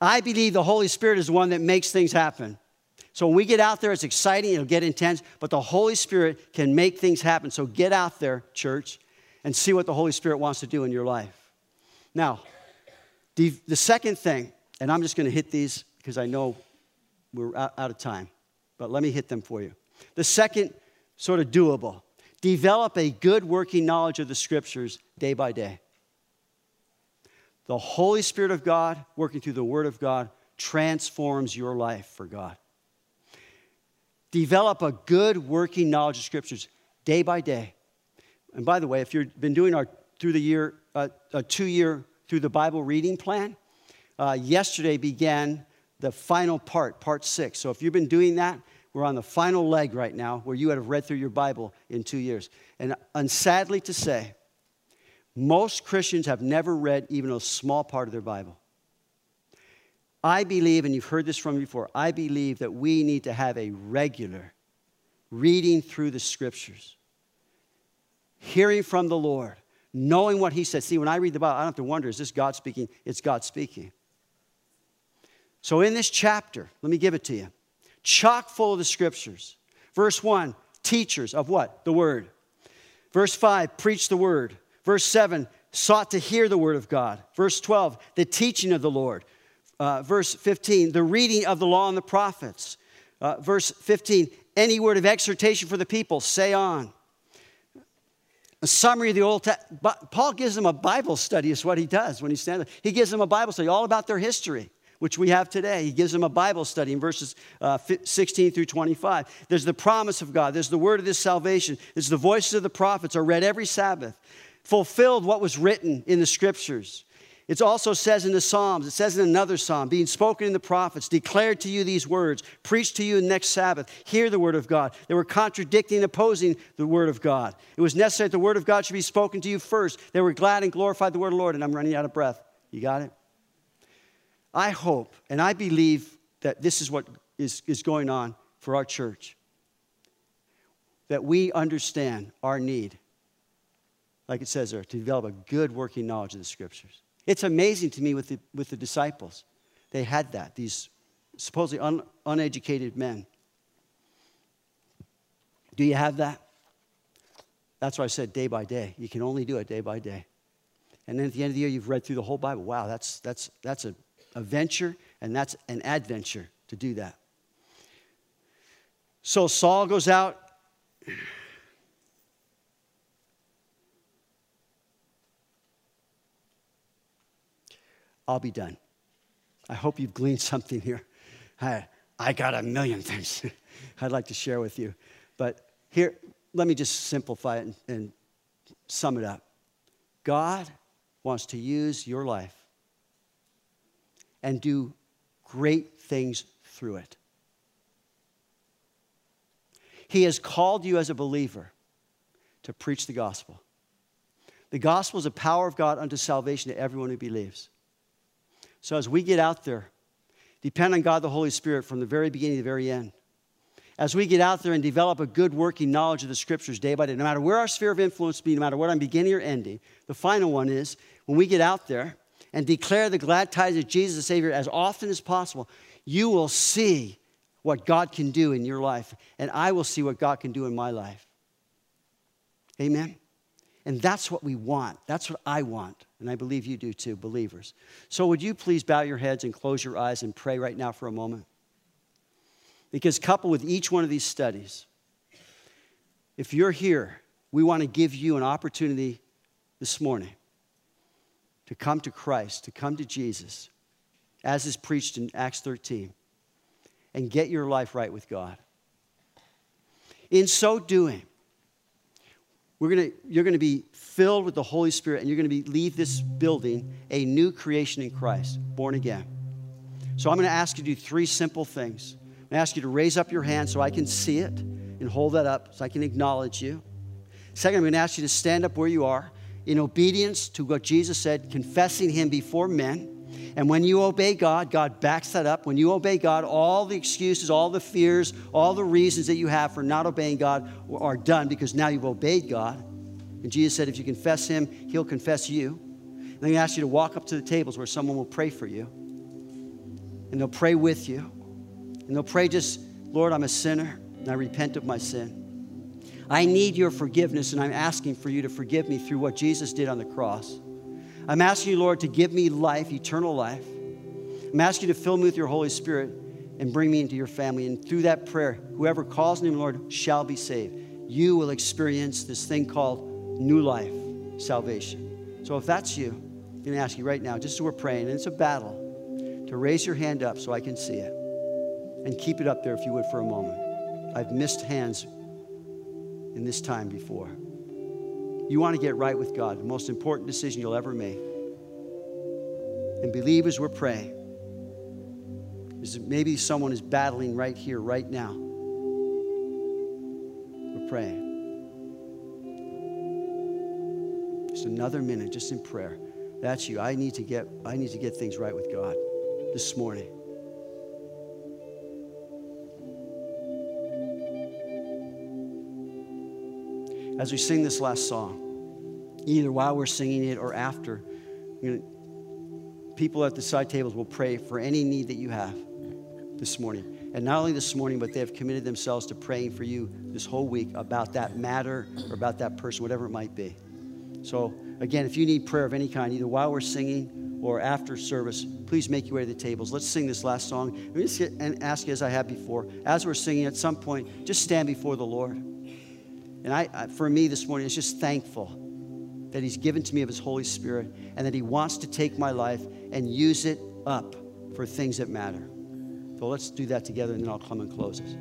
I believe the Holy Spirit is the one that makes things happen. So when we get out there, it's exciting, it'll get intense, but the Holy Spirit can make things happen. So get out there, church, and see what the Holy Spirit wants to do in your life. Now, the, the second thing, and I'm just going to hit these because I know we're out, out of time, but let me hit them for you. The second, sort of doable, develop a good working knowledge of the scriptures day by day. The Holy Spirit of God, working through the Word of God, transforms your life for God. Develop a good working knowledge of Scriptures day by day. And by the way, if you've been doing our through the year, uh, a two year through the Bible reading plan, uh, yesterday began the final part, part six. So if you've been doing that, we're on the final leg right now where you would have read through your Bible in two years. And, and sadly to say, most Christians have never read even a small part of their Bible. I believe, and you've heard this from me before, I believe that we need to have a regular reading through the scriptures, hearing from the Lord, knowing what He says. See, when I read the Bible, I don't have to wonder, is this God speaking? It's God speaking. So, in this chapter, let me give it to you chock full of the scriptures. Verse 1, teachers of what? The word. Verse 5, preach the word. Verse 7, sought to hear the word of God. Verse 12, the teaching of the Lord. Uh, verse 15, the reading of the law and the prophets. Uh, verse 15, any word of exhortation for the people, say on. A summary of the Old Testament. Paul gives them a Bible study, is what he does when he stands there. He gives them a Bible study all about their history, which we have today. He gives them a Bible study in verses uh, 16 through 25. There's the promise of God, there's the word of this salvation, there's the voices of the prophets are read every Sabbath fulfilled what was written in the scriptures. It also says in the Psalms, it says in another psalm, being spoken in the prophets, declared to you these words, preached to you next Sabbath, hear the word of God. They were contradicting, opposing the word of God. It was necessary that the word of God should be spoken to you first. They were glad and glorified the word of the Lord, and I'm running out of breath. You got it? I hope and I believe that this is what is, is going on for our church. That we understand our need like it says there, to develop a good working knowledge of the scriptures. It's amazing to me with the, with the disciples. They had that, these supposedly un, uneducated men. Do you have that? That's why I said day by day. You can only do it day by day. And then at the end of the year, you've read through the whole Bible. Wow, that's, that's, that's a, a venture and that's an adventure to do that. So Saul goes out I'll be done. I hope you've gleaned something here. I, I got a million things (laughs) I'd like to share with you. But here, let me just simplify it and, and sum it up. God wants to use your life and do great things through it. He has called you as a believer to preach the gospel. The gospel is the power of God unto salvation to everyone who believes. So as we get out there, depend on God the Holy Spirit from the very beginning to the very end. As we get out there and develop a good working knowledge of the scriptures day by day, no matter where our sphere of influence be, no matter what I'm beginning or ending, the final one is when we get out there and declare the glad tidings of Jesus the Savior as often as possible, you will see what God can do in your life, and I will see what God can do in my life. Amen? And that's what we want. That's what I want. And I believe you do too, believers. So, would you please bow your heads and close your eyes and pray right now for a moment? Because, coupled with each one of these studies, if you're here, we want to give you an opportunity this morning to come to Christ, to come to Jesus, as is preached in Acts 13, and get your life right with God. In so doing, we're gonna, you're going to be filled with the Holy Spirit, and you're going to leave this building a new creation in Christ, born again. So I'm going to ask you to do three simple things. I'm going to ask you to raise up your hand so I can see it and hold that up so I can acknowledge you. Second, I'm going to ask you to stand up where you are in obedience to what Jesus said, confessing Him before men. And when you obey God, God backs that up. When you obey God, all the excuses, all the fears, all the reasons that you have for not obeying God are done because now you've obeyed God. And Jesus said, if you confess Him, He'll confess you. And then He asks you to walk up to the tables where someone will pray for you. And they'll pray with you. And they'll pray just, Lord, I'm a sinner and I repent of my sin. I need your forgiveness, and I'm asking for you to forgive me through what Jesus did on the cross. I'm asking you, Lord, to give me life, eternal life. I'm asking you to fill me with your Holy Spirit and bring me into your family. And through that prayer, whoever calls on him, Lord, shall be saved. You will experience this thing called new life, salvation. So if that's you, I'm going to ask you right now, just as we're praying, and it's a battle, to raise your hand up so I can see it. And keep it up there if you would for a moment. I've missed hands in this time before. You want to get right with God, the most important decision you'll ever make. And believe as we're praying, is maybe someone is battling right here, right now. We're praying. Just another minute, just in prayer. That's you. I need to get, I need to get things right with God this morning. As we sing this last song, either while we're singing it or after, gonna, people at the side tables will pray for any need that you have this morning. And not only this morning, but they have committed themselves to praying for you this whole week about that matter or about that person, whatever it might be. So, again, if you need prayer of any kind, either while we're singing or after service, please make your way to the tables. Let's sing this last song. Let me just and ask you, as I have before, as we're singing, at some point, just stand before the Lord. And I, I, for me this morning, it's just thankful that He's given to me of His Holy Spirit and that He wants to take my life and use it up for things that matter. So let's do that together and then I'll come and close us.